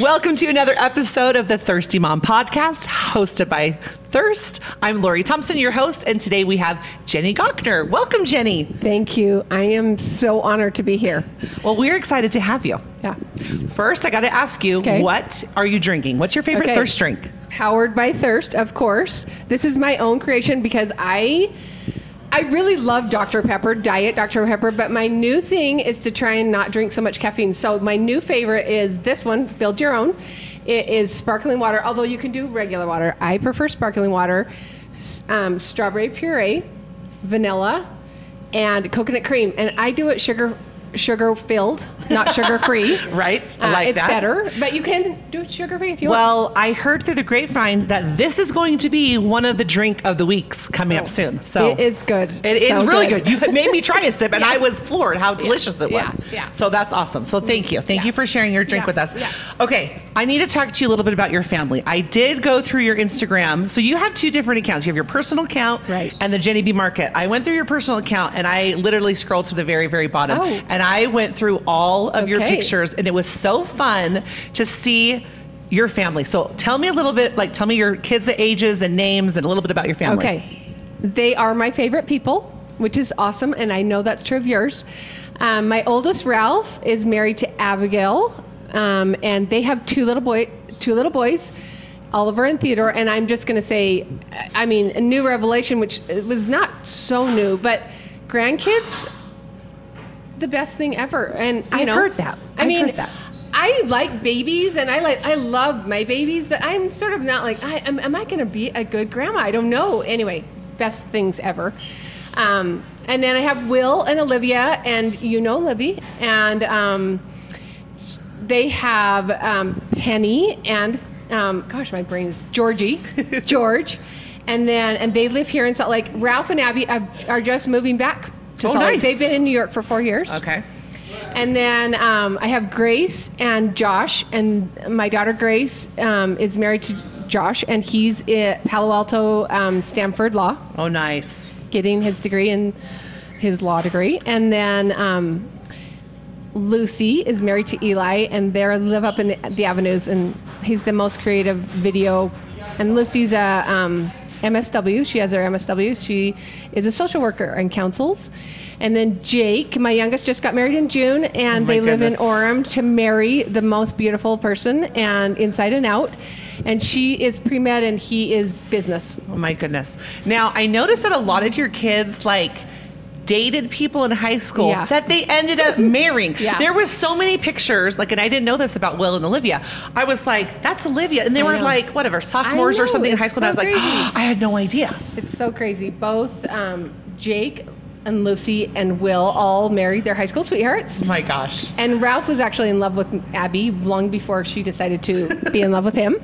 Welcome to another episode of the Thirsty Mom Podcast, hosted by Thirst. I'm Lori Thompson, your host, and today we have Jenny Gochner. Welcome, Jenny. Thank you. I am so honored to be here. Well, we're excited to have you. Yeah. First, I got to ask you, Okay. what are you drinking? What's your favorite Okay. thirst drink? Powered by Thirst, of course. This is my own creation because I I really love Dr. Pepper, diet Dr. Pepper, but my new thing is to try and not drink so much caffeine. So my new favorite is this one, build your own. It is sparkling water, although you can do regular water. I prefer sparkling water. Um, strawberry puree, vanilla, and coconut cream. And I do it sugar sugar filled, not sugar free. Right? Uh, like it's that. better, but you can do it sugar free if you want. Well, I heard through the grapevine that this is going to be one of the drink of the weeks coming up soon. So It is good. It is So really good. You made me try a sip, and I was floored how delicious it was. Yeah, yeah. So that's awesome. So thank you. Thank Yeah. you for sharing your drink Yeah, with us. yeah. Okay, I need to talk to you a little bit about your family. I did go through your Instagram. So you have two different accounts. You have your personal account Right. and the Jenny B Market. I went through your personal account and I literally scrolled to the very, very bottom. Oh. And I went through all of your pictures, and it was so fun to see. Your family. So tell me a little bit, like tell me your kids' ages and names and a little bit about your family. Okay. They are my favorite people, which is awesome, and I know that's true of yours. Um, my oldest Ralph is married to Abigail, um, and they have two little boy, two little boys, Oliver and Theodore. And I'm just going to say, I mean, a new revelation, which was not so new, but grandkids, the best thing ever. And you I've know, heard that. I I've mean, heard that. I like babies and I like I love my babies, but I'm sort of not like I am, am I going to be a good grandma? I don't know. Anyway, best things ever. Um, and then I have Will and Olivia, and you know Libby, and um, they have um, Penny and um, gosh, my brain is Georgie, George, and then and they live here in Salt Lake. Ralph and Abby have, are just moving back to Oh, Salt Lake. nice. They've been in New York for four years. Okay. And then um, I have Grace and Josh, and my daughter Grace um, is married to Josh, and he's at Palo Alto um, Stanford Law, Oh, nice. getting his degree in his law degree. And then um, Lucy is married to Eli, and they live up in the, the avenues, and he's the most creative video. And Lucy's a um, MSW. She has her MSW. She is a social worker and counsels. And then Jake, my youngest, just got married in June, and Oh they live in goodness. Orem to marry the most beautiful person, and inside and out. And she is pre med, and he is business. Oh my goodness. Now I noticed that a lot of your kids like dated people in high school Yeah. that they ended up marrying. Yeah. There was so many pictures, like, and I didn't know this about Will and Olivia. I was like, that's Olivia. And they I were know. like, whatever, sophomores or something in high school. and I was so like, crazy. I had no idea. It's so crazy. Both um, Jake and Lucy and Will all married their high school sweethearts. Oh my gosh. And Ralph was actually in love with Abby long before she decided to be in love with him.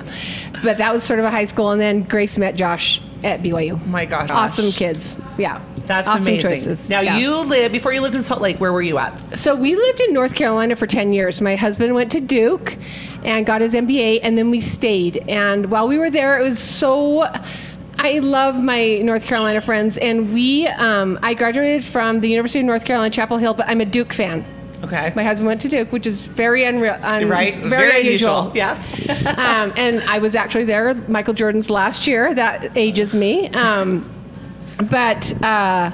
But that was sort of a high school. And then Grace met Josh at BYU. Oh my gosh. Awesome kids. Yeah. That's awesome amazing. choices. Now Yeah. you live before you lived in Salt Lake. Where were you at? So we lived in North Carolina for 10 years. My husband went to Duke and got his MBA, and then we stayed. And while we were there, it was so. I love my North Carolina friends, and we. Um, I graduated from the University of North Carolina, Chapel Hill, but I'm a Duke fan. Okay. My husband went to Duke, which is very unreal. Un, right. Very, unusual. Yes. um, and I was actually there, Michael Jordan's last year. That ages me. Um, but uh,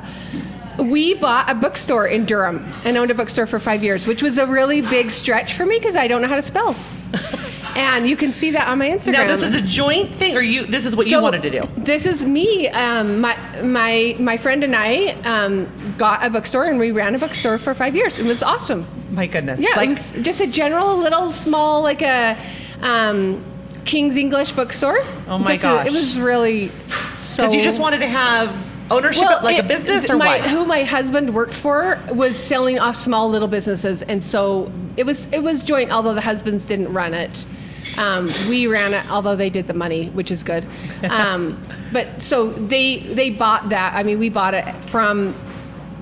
we bought a bookstore in Durham and owned a bookstore for five years, which was a really big stretch for me because I don't know how to spell. and you can see that on my Instagram. now this is a joint thing, or you? This is what you wanted to do. This is me. Um, my my my friend and I um, got a bookstore and we ran a bookstore for five years. It was awesome. My goodness. Yeah, Like, it was just a general little small like a um, King's English bookstore. Oh my Just gosh. it was really so. because you just wanted to have ownership, Well, like a business, or my, what? Who my husband worked for was selling off small little businesses, and so it was it was joint. Although the husbands didn't run it, um, we ran it. Although they did the money, which is good. Um, but so they they bought that. I mean, we bought it from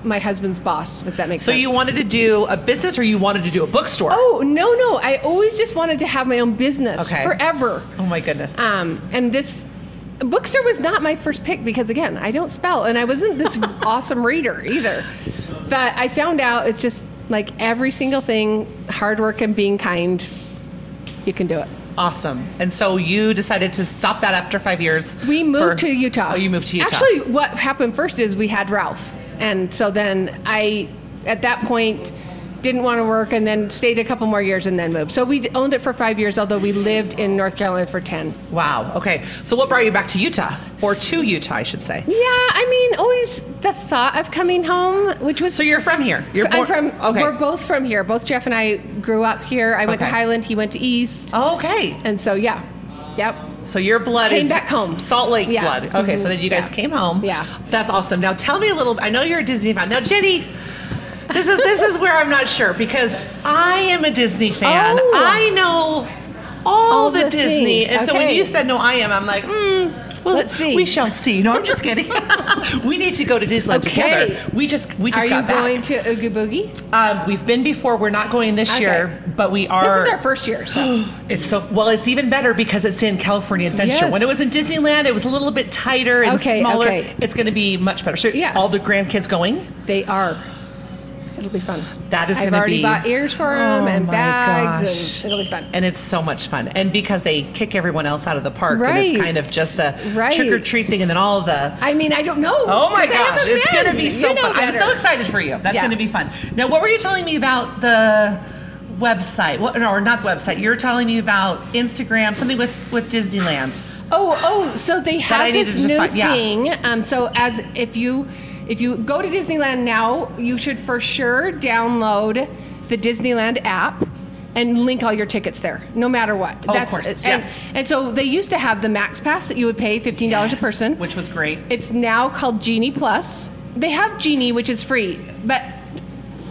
my husband's boss. If that makes So sense. So you wanted to do a business, or you wanted to do a bookstore? Oh no no! I always just wanted to have my own business Okay. forever. Oh my goodness. Um, and this bookstore was not my first pick because again, I don't spell and I wasn't this awesome reader either. But I found out it's just like every single thing, hard work and being kind. you can do it. Awesome. And so you decided to stop that after five years. We moved for- to Utah. Oh, you moved to Utah. Actually, what happened first is we had Ralph, and so then I, at that point, didn't want to work, and then stayed a couple more years, and then moved. So we owned it for five years, although we lived in North Carolina for ten. wow. Okay. So what brought you back to Utah, or to Utah, I should say? Yeah, I mean, always the thought of coming home, which was So you're from here. You're I'm from. Okay. We're both from here. Both Jeff and I grew up here. I went to Highland. He went to East, Oh, okay. and so yeah, yep. So your blood Came is back home. Salt Lake Yeah. blood. Okay, so Mhm. then you guys Yeah. came home. Yeah. That's awesome. Now tell me a little. I know you're a Disney fan. Now Jenny, this is this is where I'm not sure because I am a Disney fan. Oh. I know all, All the, the Disney, things. and so when you said no, I am. I'm like, hmm. Well, Let's see. We shall see. No, I'm just kidding. we need to go to Disneyland Okay. together. We just we just Are you got back. going to Oogie Boogie? um, we've been before. We're not going this Okay. year, but we are. This is our first year. So. It's so well. It's even better because it's in California Adventure. Yes. When it was in Disneyland, it was a little bit tighter and Okay, smaller. okay. It's going to be much better. So Yeah. all the grandkids going. They are. It'll be fun. That is going to be. I've already bought ears for them Oh and bags, gosh. and it'll be fun. And it's so much fun. And because they kick everyone else out of the park, and it's kind of just a Right. trick or treat thing, and then all the. I mean, I don't know. Oh my gosh, it's going to be so You know fun. I'm so excited for you. That's Yeah. going to be fun. Now, what were you telling me about the website? What, or not the website. You're telling me about Instagram, something with, with I Oh, oh, so they have this new find- yeah. thing. Um, so as if you if you go to Disneyland now, you should for sure download the Disneyland app and link all your tickets there, no matter what. Oh, of course, and, yes. and so they used to have the Max Pass that you would pay fifteen dollars a person. Which was great. It's now called Genie Plus. They have Genie, which is free, but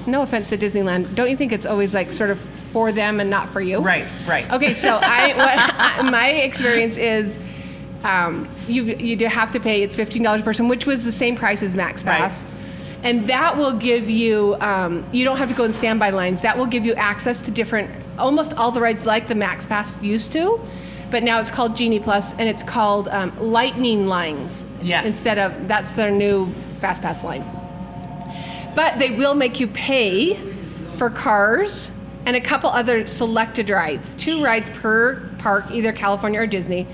no offense to Disneyland, don't you think it's always like sort of for them and not for you? Right, right. Okay, so I, what I, my experience is, um, you you do have to pay. It's fifteen dollars a person, which was the same price as Max Right. Pass. And that will give you, um, you don't have to go in standby lines. That will give you access to different, almost all the rides like the Max Pass used to. But now it's called Genie Plus, and it's called um, Lightning Lines. Yes. Instead of, that's their new Fast Pass line. But they will make you pay for cars and a couple other selected rides. Two rides per park, either California or Disney,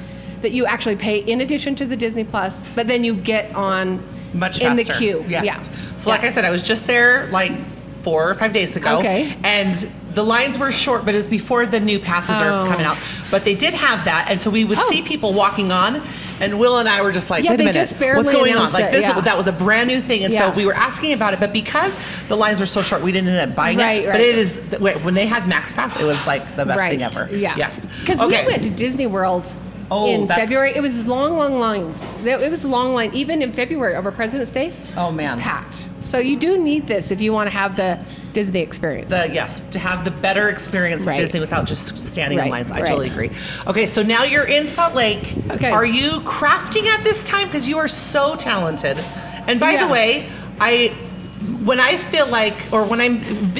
that you actually pay in addition to the Disney Plus, but then you get on much in faster. the queue. Yes. Yeah. So, like I said, I was just there like four or five days ago. Okay. And the lines were short, but it was before the new passes Oh. are coming out. But they did have that, and so we would Oh. see people walking on, and Will and I were just like, Yeah, "Wait a they minute, just barely what's going on?" Like it, this, yeah. that was a brand new thing, and so we were asking about it. But because the lines were so short, we didn't end up buying Right, it. right. But it is when they had Max Pass, it was like the best right. thing ever. Yeah. Yes. Because okay. we went to Disney World Oh, in that's- February. It was long, long lines. It was a long line, even in February over President's Day. Oh, man. It's packed. So you do need this if you want to have the Disney experience. The, yes, to have the better experience Right. of Disney without just standing in lines. I right. totally agree. Okay, so now you're in Salt Lake. Okay. Are you crafting at this time? Because you are so talented. And by Yeah. the way, I when I feel like, or when I'm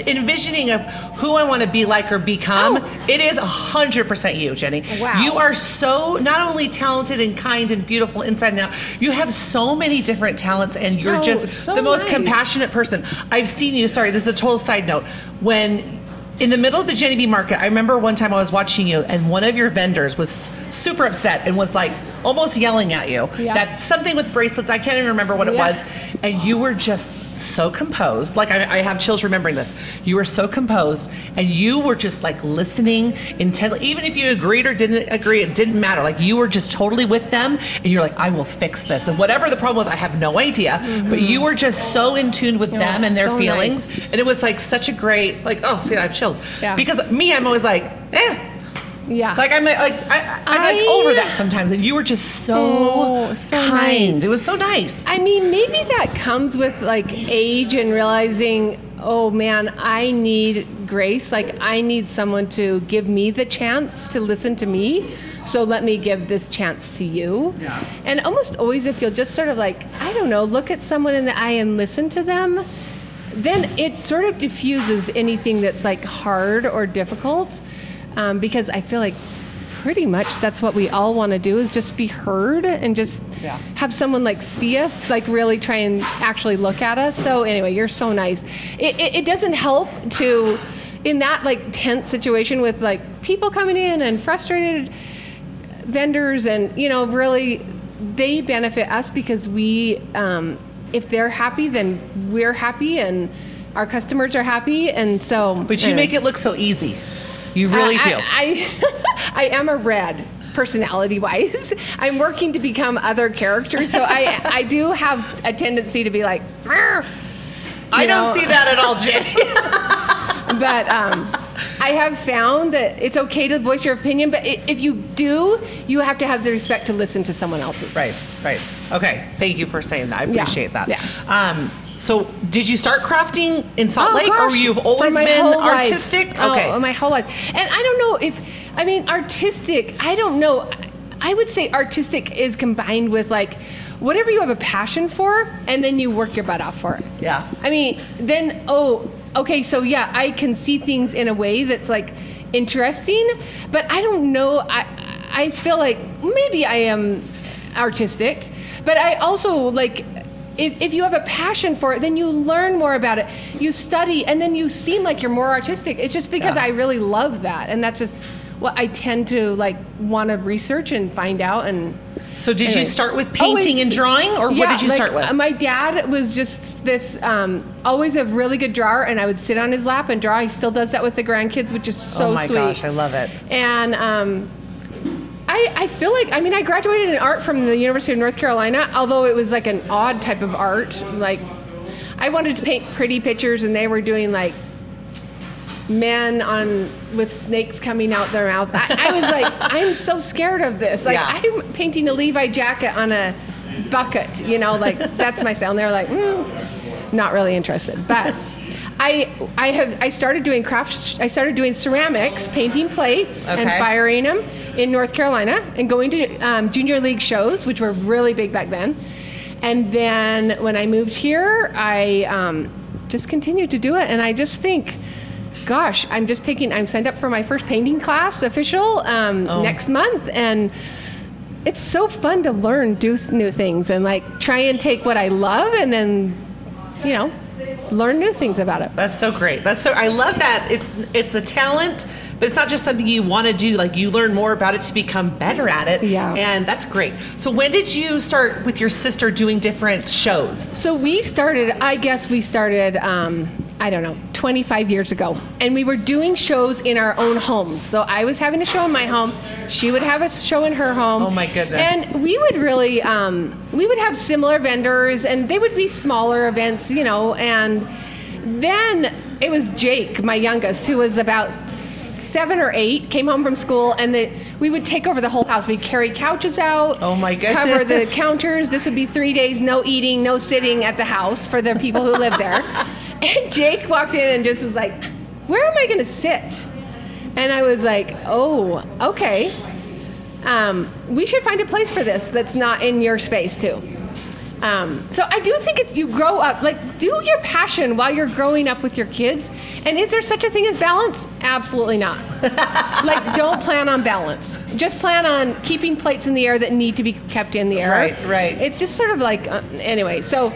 envisioning of who I want to be like or become, Oh. it is hundred percent you, Jenny. Wow. You are so not only talented and kind and beautiful inside and out. You have so many different talents, and you're Oh, just so the most nice. compassionate person. I've seen you. Sorry, this is a total side note. When in the middle of the Jenny B market, I remember one time I was watching you, and one of your vendors was super upset and was like almost yelling at you Yeah. that something with bracelets. I can't even remember what it Yeah. was, and you were just so composed. Like I, I have chills remembering this. You were so composed, and you were just like listening intently. Even if you agreed or didn't agree, it didn't matter. Like you were just totally with them, and you're like, I will fix this. And whatever the problem was, I have no idea. But you were just so in tune with them and their so feelings, nice. and it was like such a great like. Oh, see, I have chills. Yeah. Because me, I'm always like, eh. Yeah. Like I'm like I, I'm like over that sometimes, and you were just so, Oh, so kind. nice. It was so nice. I mean, maybe that comes with like age and realizing, oh man, I need grace. Like, I need someone to give me the chance to listen to me. So let me give this chance to you. Yeah. And almost always, if you'll just sort of like, I don't know, look at someone in the eye and listen to them, then it sort of diffuses anything that's like hard or difficult. Um, because I feel like pretty much that's what we all want to do is just be heard and just Yeah. have someone like see us, like really try and actually look at us. So anyway, you're so nice. It, it, it doesn't help to in that like tense situation with like people coming in and frustrated vendors and you know really they benefit us because we um, if they're happy then we're happy and our customers are happy and so But you anyway. make it look so easy. You really I, do. I, I, I am a red personality wise. I'm working to become other characters, so I I do have a tendency to be like, I you don't see that at all, Jenny. but um, I have found that it's okay to voice your opinion, but if you do, you have to have the respect to listen to someone else's. right, right. Okay. Thank you for saying that. I Yeah, appreciate that. yeah. Um, so, did you start crafting in Salt Oh, Lake, or gosh, you've always been whole life. artistic? Oh, okay. my whole life. And I don't know if, I mean, artistic, I don't know. I would say artistic is combined with like whatever you have a passion for, and then you work your butt off for it. Yeah. I mean, then, oh, okay, so yeah, I can see things in a way that's like interesting, but I don't know. I, I feel like maybe I am artistic, but I also like. If, if you have a passion for it, then you learn more about it. You study, and then you seem like you're more artistic. It's just because Yeah. I really love that, and that's just what I tend to like want to research and find out. And So, did you start with painting Always- and drawing, or what did you like, start with? My dad was just this um, always a really good drawer, and I would sit on his lap and draw. He still does that with the grandkids, which is so sweet. oh my sweet. gosh, I love it. And um, I, I feel like I mean I graduated in art from the University of North Carolina, although it was like an odd type of art. Like I wanted to paint pretty pictures, and they were doing like men on with snakes coming out their mouth. I, I was like, I'm so scared of this. Like Yeah. I'm painting a Levi jacket on a bucket, you know, like that's my style. And they're like, mm, not really interested, but. I, I have I started doing crafts. I started doing ceramics, painting plates, and firing them in North Carolina, and going to um, junior league shows, which were really big back then. And then when I moved here, I um, just continued to do it, and I just think, gosh, I'm just taking. I'm signed up for my first painting class official um, Oh. next month, and it's so fun to learn, do th- new things, and like try and take what I love, and then, you know, learn new things about it. That's so great. That's so. I love that. It's it's a talent, but it's not just something you want to do. Like you learn more about it to become better at it. Yeah. And that's great. So when did you start with your sister doing different shows? So we started, I guess we started, um, I don't know, 25 years ago. And we were doing shows in our own homes. So I was having a show in my home. She would have a show in her home. Oh, my goodness. And we would really, um, we would have similar vendors and they would be smaller events, you know. And then it was Jake, my youngest, who was about seven or eight, came home from school, and the, we would take over the whole house. We'd carry couches out. Oh, my Cover the counters. This would be three days, no eating, no sitting at the house for the people who live there. And Jake walked in and just was like, Where am I going to sit? And I was like, Oh, okay. Um, we should find a place for this that's not in your space, too. Um, so I do think it's you grow up like do your passion while you're growing up with your kids. And is there such a thing as balance? Absolutely not. like don't plan on balance. Just plan on keeping plates in the air that need to be kept in the air. Right, right. It's just sort of like uh, anyway. So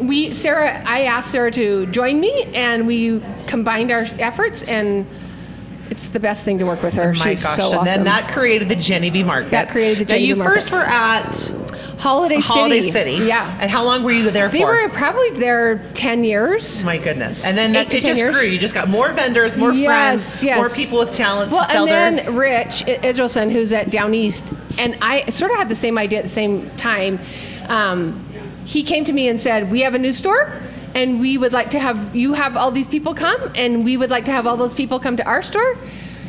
we Sarah, I asked Sarah to join me, and we combined our efforts, and it's the best thing to work with her. Oh my She's gosh! so and awesome. then that created the Jenny B Market. That created the Jenny Now you B first were at Holiday City. Holiday City. Yeah. And how long were you there They for? were probably there ten years. My goodness. And then that, it just years. grew. You just got more vendors, more Yes, friends, yes. more people with talents Well, to sell and their. then Rich I- Israelson, who's at Down East, and I sort of had the same idea at the same time. Um, he came to me and said, "We have a new store, and we would like to have you have all these people come, and we would like to have all those people come to our store."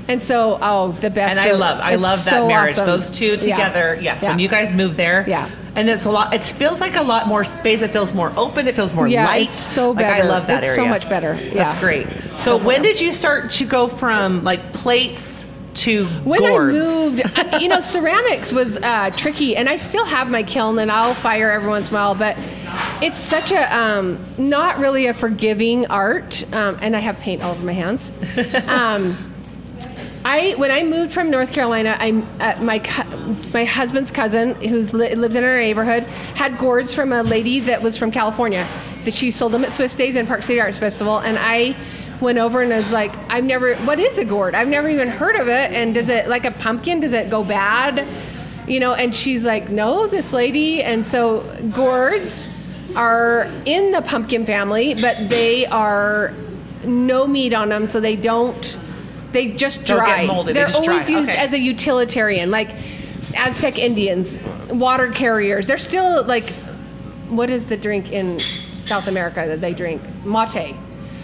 And so, oh, the best. And I love, I it's love that so marriage. awesome. Those two Yeah. together. Yes. Yeah. When you guys move there. Yeah. And it's a lot. It feels like a lot more space. It feels more open. It feels more Yeah, light. it's so Like, I love that It's area. so much better. Yeah. That's Yeah. great. So when did you start to go from like plates to When gourds? I moved, I- you know, ceramics was uh, tricky, and I still have my kiln, and I'll fire every once in a while, but it's such a um, not really a forgiving art, um, and I have paint all over my hands. Um, I when I moved from North Carolina, I uh, my cu- my husband's cousin who li- lives in our neighborhood had gourds from a lady that was from California that she sold them at Swiss Days and Park City Arts Festival, and I went over and was like, I've never, what is a gourd? I've never even heard of it. And does it, like a pumpkin, does it go bad? You know, and she's like, no, this lady. And so gourds are in the pumpkin family, but they are no meat on them, so they don't, they just Don't get dry. molded, They're They're just always dry. used Okay. as a utilitarian, like Aztec Indians, water carriers. They're still like, what is the drink in South America that they drink? Mate.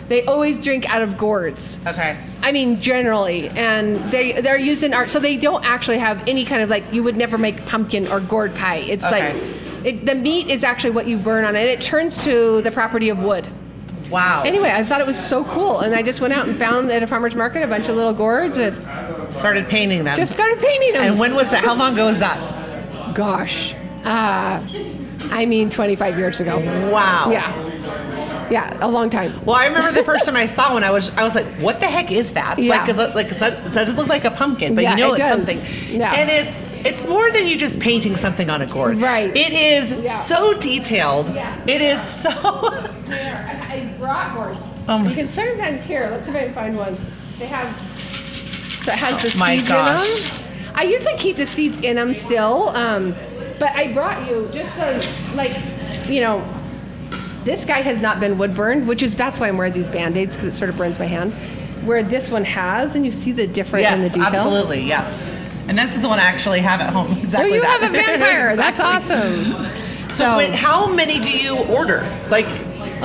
They always drink out of gourds. Okay. I mean, generally, and they they're used in art, so they don't actually have any kind of like you would never make pumpkin or gourd pie. It's Okay. like it, the meat is actually what you burn on it. It turns to the property of wood. Wow. Anyway, I thought it was so cool, and I just went out and found at a farmer's market a bunch of little gourds and started painting them. just started painting them. and when was that? How long ago was that? Gosh, uh, I mean, 25 years ago. Wow. Yeah, yeah, a long time. Well, I remember the first time I saw one, I was I was like, "What the heck is that?" Yeah. Like, 'cause it, like 'cause that, that does look like a pumpkin, but Yeah, you know it it's does. something. Yeah. And it's it's more than you just painting something on a gourd. Right. It is Yeah. so detailed. Yeah. It is so. I, I brought gourds. Oh my- you can sometimes here. Let's see if I can find one. They have. So it has the my seeds gosh. in them. I usually keep the seeds in them still, um, but I brought you just so, like, you know, this guy has not been wood burned, which is that's why I'm wearing these band aids because it sort of burns my hand. Where this one has, and you see the difference in the yes, detail. absolutely, yeah. And this is the one I actually have at home. Exactly. Oh, Exactly. you that. have a vampire. That's awesome. So, when, how many do you order? Like,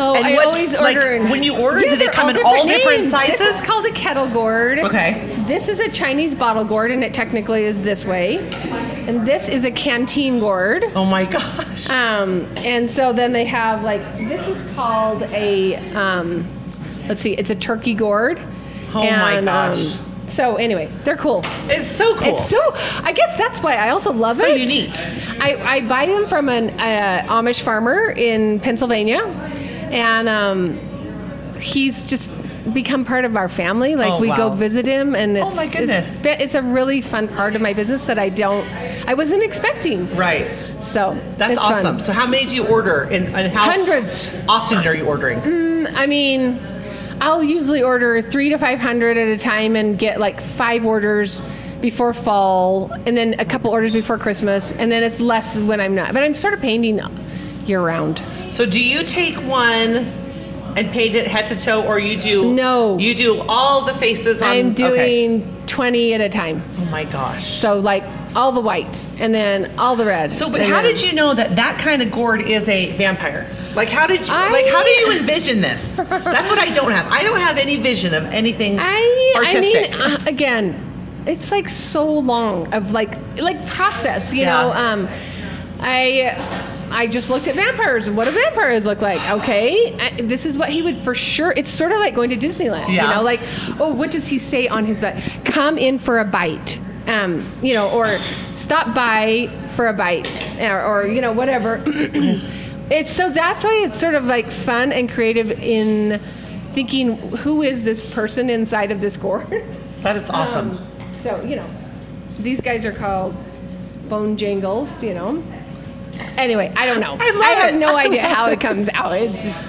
Oh, and I always order. in- when you order, Yeah, do they come in all different names. sizes? This is called a kettle gourd. Okay. This is a Chinese bottle gourd, and it technically is this way. And this is a canteen gourd. oh my gosh. Um, and so then they have like this is called a um, let's see, it's a turkey gourd. Oh my gosh. Um, so anyway, they're cool. it's so cool. It's so. I guess that's why I also love So it. So unique. I, I buy them from an uh, Amish farmer in Pennsylvania, and um, he's just become part of our family. Like Oh, we go visit him, and oh, it's Oh, my goodness. It's, it's a really fun part of my business that I don't. I wasn't expecting. right. So That's it's fun. awesome. So how many do you order, and, and how Hundreds. often are you ordering? Mm, I mean, I'll usually order three to five hundred at a time and get like five orders before fall, and then a couple orders before Christmas, and then it's less when I'm not. But I'm sort of painting year round. So do you take one and paint it head to toe, or you do No. You do all the faces. On, I'm okay. doing twenty at a time, Oh my gosh. so like all the white and then all the red. So, but how then- did you know that that kind of gourd is a vampire? Like, how did you? I- like, how do you envision this? That's what I don't have. I don't have any vision of anything I, artistic. I mean, uh, again, it's like so long of like like process, you Yeah. know. Um, I I just looked at vampires and what do vampires look like? Okay, I, this is what he would for sure. It's sort of like going to Disneyland, Yeah. you know. Like, oh, what does he say on his bite? Come in for a bite. Um, you know, or stop by for a bite, or, or you know, whatever. it's so that's why it's sort of like fun and creative in thinking who is this person inside of this gourd. that is awesome. Um, so you know, these guys are called bone jangles. You know. Anyway, I don't know. I love have it. no I idea how it comes out. It's just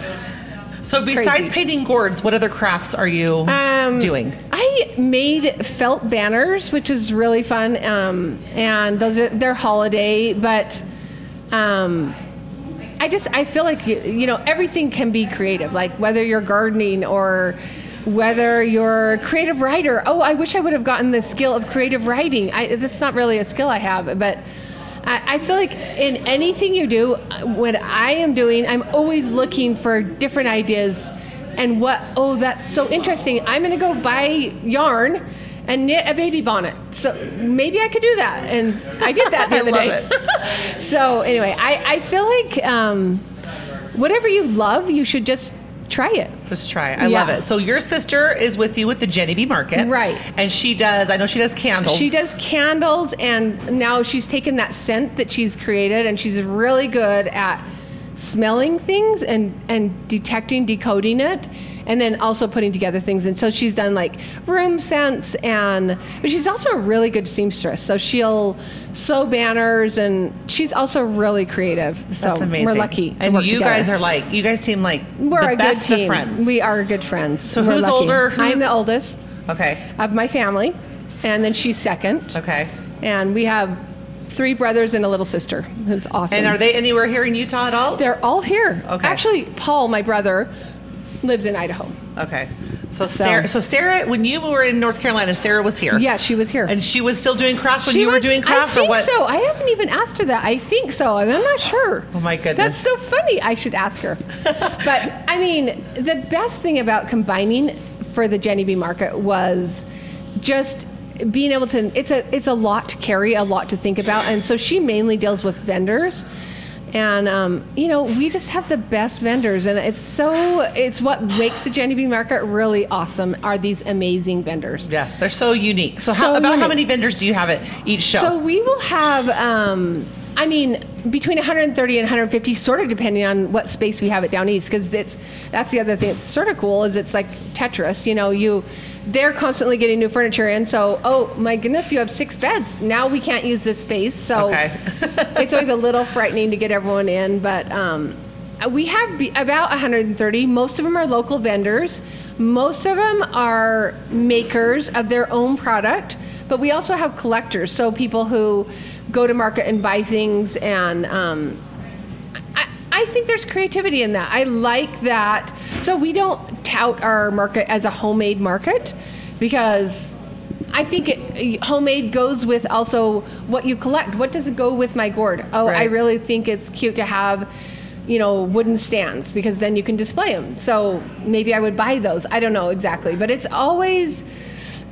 so, besides crazy. painting gourds, what other crafts are you um, doing? I made felt banners, which is really fun, um, and those are they're holiday, but. Um, I just I feel like you, you know everything can be creative. Like whether you're gardening or whether you're a creative writer. Oh, I wish I would have gotten the skill of creative writing. I, that's not really a skill I have, but I, I feel like in anything you do, what I am doing, I'm always looking for different ideas. And what? Oh, that's so interesting. I'm going to go buy yarn and knit a baby bonnet. So maybe I could do that. And I did that the I other love day. so anyway, I, I feel like um, whatever you love, you should just try it. Just try. it. I Yeah. love it. So your sister is with you with the Jenny B Market, Right. And she does. I know she does candles. She does candles, and now she's taken that scent that she's created, and she's really good at smelling things and and detecting, decoding it, and then also putting together things. And so she's done like room scents and but she's also a really good seamstress. So she'll sew banners and she's also really creative. So That's amazing. we're lucky. And you together. guys are like, you guys seem like we're the a best good team. of friends. We are good friends. So We're who's lucky. older? Who's- I'm the oldest okay. of my family, and then she's second. Okay. And we have three brothers and a little sister. It's awesome. And are they anywhere here in Utah at all? They're all here. Okay. Actually, Paul, my brother, lives in Idaho. Okay. So Sarah, so Sarah, when you were in North Carolina, Sarah was here. Yeah, she was here. And she was still doing crafts when she you were doing crafts, I think or what? so. I haven't even asked her that. I think so. I mean, I'm not sure. Oh, my goodness. That's so funny. I should ask her. but I mean, the best thing about combining for the Jenny B market was just being able to it's a it's a lot to carry a lot to think about. And so she mainly deals with vendors. And um, you know we just have the best vendors. And it's so it's what makes the jenny b market really awesome are these amazing vendors. Yes, they're so unique. So, So how, about how many vendors do you have at each show? So we will have, um, I mean, between 130 and 150, sort of depending on what space we have it down east, because it's that's the other thing. It's sort of cool is it's like Tetris. You know, you they're constantly getting new furniture in. So, oh my goodness, you have six beds. Now we can't use this space. So Okay. it's always a little frightening to get everyone in, but. Um, we have about 130. Most of them are local vendors. Most of them are makers of their own product, but we also have collectors. So people who go to market and buy things, and um, I, I think there's creativity in that. I like that. So we don't tout our market as a homemade market because I think it, homemade goes with also what you collect. What does it go with my gourd? Oh, I really think it's cute to have, you know, wooden stands because then you can display them. So maybe I would buy those. I don't know exactly, but it's always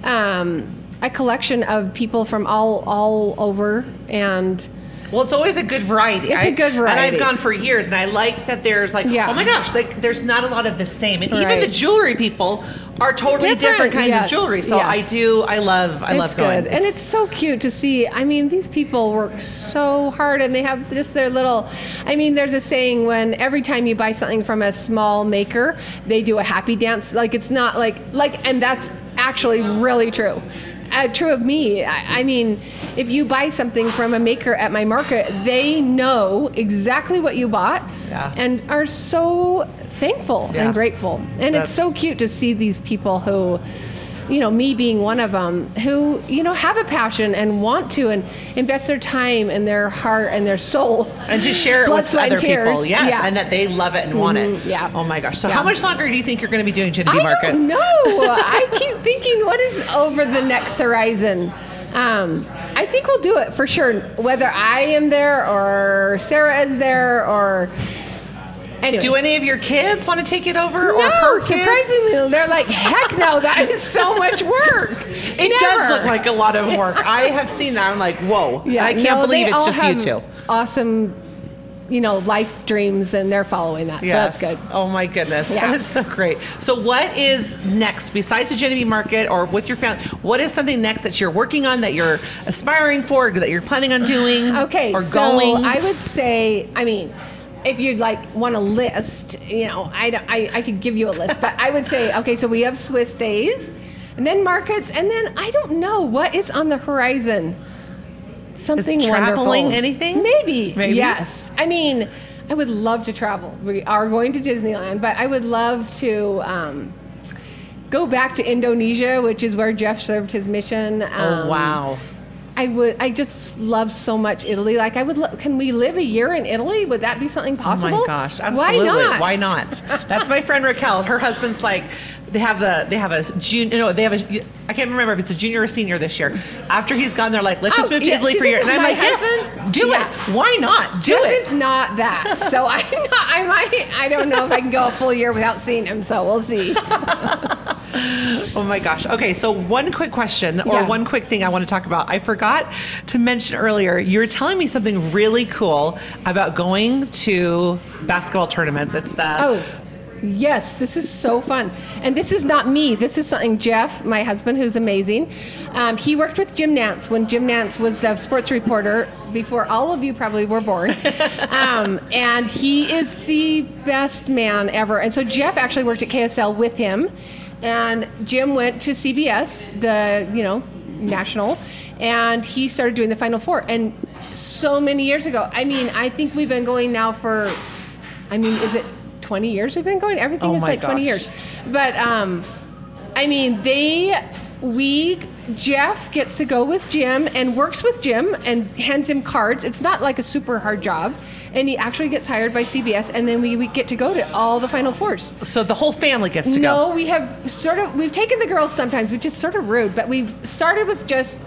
um, a collection of people from all all over and. Well, it's always a good variety. It's a a good And. I've gone for years, and I like that there's like, Yeah. oh my gosh, like there's not a lot of the same, and even the jewelry people are totally different, Different, kinds yes, of jewelry. So I do, I love, I it's love going. good, and it's so cute to see. I mean, these people work so hard, and they have just their little. I mean, there's a saying when every time you buy something from a small maker, they do a happy dance. Like it's not like like, and that's actually really true. Uh, true of me. I, I mean, if you buy something from a maker at my market, they know exactly what you bought Yeah. and are so thankful Yeah. and grateful. And That's- it's so cute to see these people who you know me being one of them who you know have a passion and want to and invest their time and their heart and their soul and to share it with other tears. people, yes, Yeah. and that they love it and want it. Mhm, yeah. Oh my gosh. So Yeah. how much longer do you think you're going to be doing Jenny B I Market? don't know. I keep thinking, what is over the next horizon? Um, I think we'll do it for sure, whether I am there or Sarah is there or anyway. Do any of your kids want to take it over, or no, her kids? surprisingly, they're like, heck no, that is so much work. It does look like a lot of work. I have seen that. I'm like, whoa! I can't no, believe it's just you two. Awesome, you know, life dreams, and they're following that. So that's good. Oh my goodness, Yeah. that's so great. So, what is next besides the Jenny B Market or with your family? What is something next that you're working on that you're aspiring for, that you're planning on doing? Okay, or so going? I would say, I mean, if you'd like want a list, you know, I, I, I could give you a list, but I would say, okay, so we have Swiss days, and then markets, and then I don't know what is on the horizon. Something traveling wonderful. anything? Maybe. Maybe. Yes. I mean, I would love to travel. We are going to Disneyland, but I would love to. Um, Go back to Indonesia, which is where Jeff served his mission. oh Um, wow! I would. I just love so much Italy. Like I would. Lo- can we live a year in Italy? Would that be something possible? Oh my gosh, absolutely. Why not? Why not? That's my friend Raquel. Her husband's like, they have the they have a junior. No, they have a. I can't remember if it's a junior or senior this year. After he's gone, they're like, let's just Oh, move to yeah, Italy see, for a year. And I'm like, yes, do Yeah. it. Why not? Do Jeff it. is not that. So I'm not. I might. I don't know if I can go a full year without seeing him. So we'll see. Oh my gosh. Okay, so one quick question or Yeah. one quick thing I want to talk about. I forgot to mention earlier, you were telling me something really cool about going to basketball tournaments. It's the Oh. Yes, this is so fun. And this is not me. This is something Jeff, my husband, who's amazing. Um, he worked with Jim Nantz when Jim Nantz was a sports reporter before all of you probably were born. um, and he is the best man ever. And so Jeff actually worked at KSL with him. And Jim went to CBS, the, you know, national, and he started doing the Final Four. And so many years ago, I mean, I think we've been going now for, I mean, is it 20 years we've been going? Everything Oh is like 20 years. But, um, I mean, they, we, Jeff gets to go with Jim and works with Jim and hands him cards. It's not like a super hard job. And he actually gets hired by CBS, and then we, we get to go to all the Final Fours. So the whole family gets to No, go. No, we have sort of we've taken the girls sometimes, which is sort of rude, but we've started with just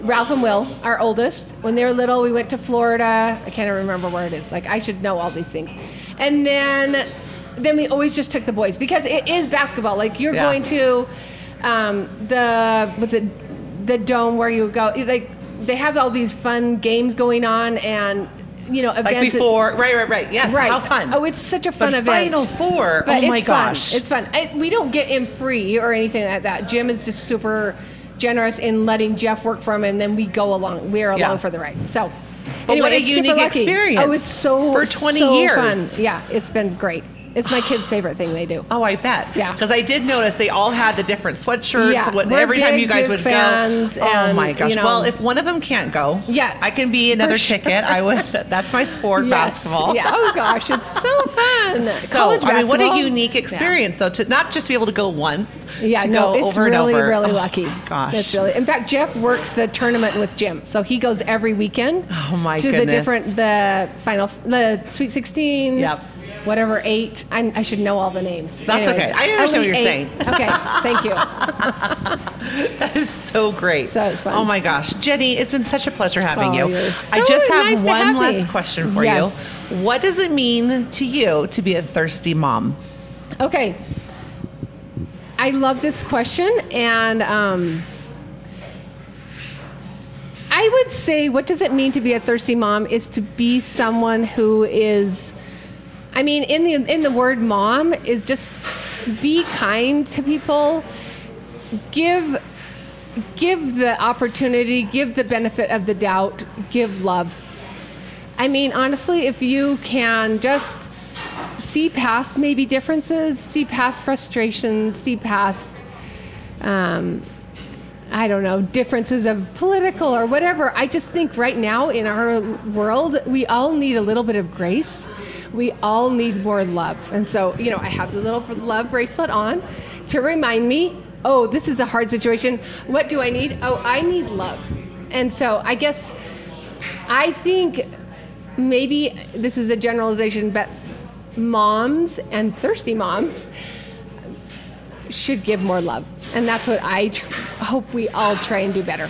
Ralph and Will, our oldest. When they were little, we went to Florida. I can't remember where it is. Like I should know all these things. And then then we always just took the boys because it is basketball. Like you're Yeah. going to um, the what's it the dome where you go like they have all these fun games going on and you know events Like before, right, right, right. Yes, Right. how fun. Oh, it's such a fun the event. Final Four. But oh my it's fun. gosh. It's fun. I, we don't get in free or anything like that. Jim is just super generous in letting Jeff work for him, and then we go along. We're along Yeah. for the ride. So, But anyway, what a unique experience Oh, it's so for 20 so years. Fun. Yeah, it's been great. It's my kids' favorite thing they do. Oh, I bet. Yeah. Because I did notice they all had the different sweatshirts. Yeah, What, we're every time you guys Duke would fans go. Oh my gosh. you know- well, if one of them can't go, Yeah, I can be another sure. ticket. I would. That's my sport, Yes. basketball. Yeah. Oh gosh, it's so fun. So College I mean, what a unique Yeah. experience, though, to not just be able to go once, Yeah, to no, go it's over really, and over. really Oh, lucky. Gosh, it's really. In fact, Jeff works the tournament with Jim, so he goes every weekend. Oh, my to the different the final the Sweet Sixteen. Yep. Whatever eight. I, I should know all the names. That's okay. I understand what you're eight. saying. Okay, thank you. that is so great. So it's fun. Oh my gosh, Jenny, it's been such a pleasure having Oh, you. you're I just have nice one last question for Yes. you. What does it mean to you to be a thirsty mom? Okay. I love this question, and um, I would say, what does it mean to be a thirsty mom? Is to be someone who is, I mean, in the in the word mom is just be kind to people, give give the opportunity, give the benefit of the doubt, give love. I mean, honestly, if you can just see past maybe differences, see past frustrations, see past, um, I don't know, differences of political or whatever. I just think right now in our world, we all need a little bit of grace. We all need more love. And so, you know, I have the little love bracelet on to remind me oh, this is a hard situation. What do I need? Oh, I need love. And so I guess I think maybe this is a generalization, but moms and thirsty moms should give more love. And that's what I tr- hope we all try and do better.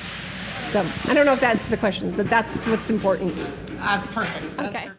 So I don't know if that's the question, but that's what's important. That's perfect. Okay.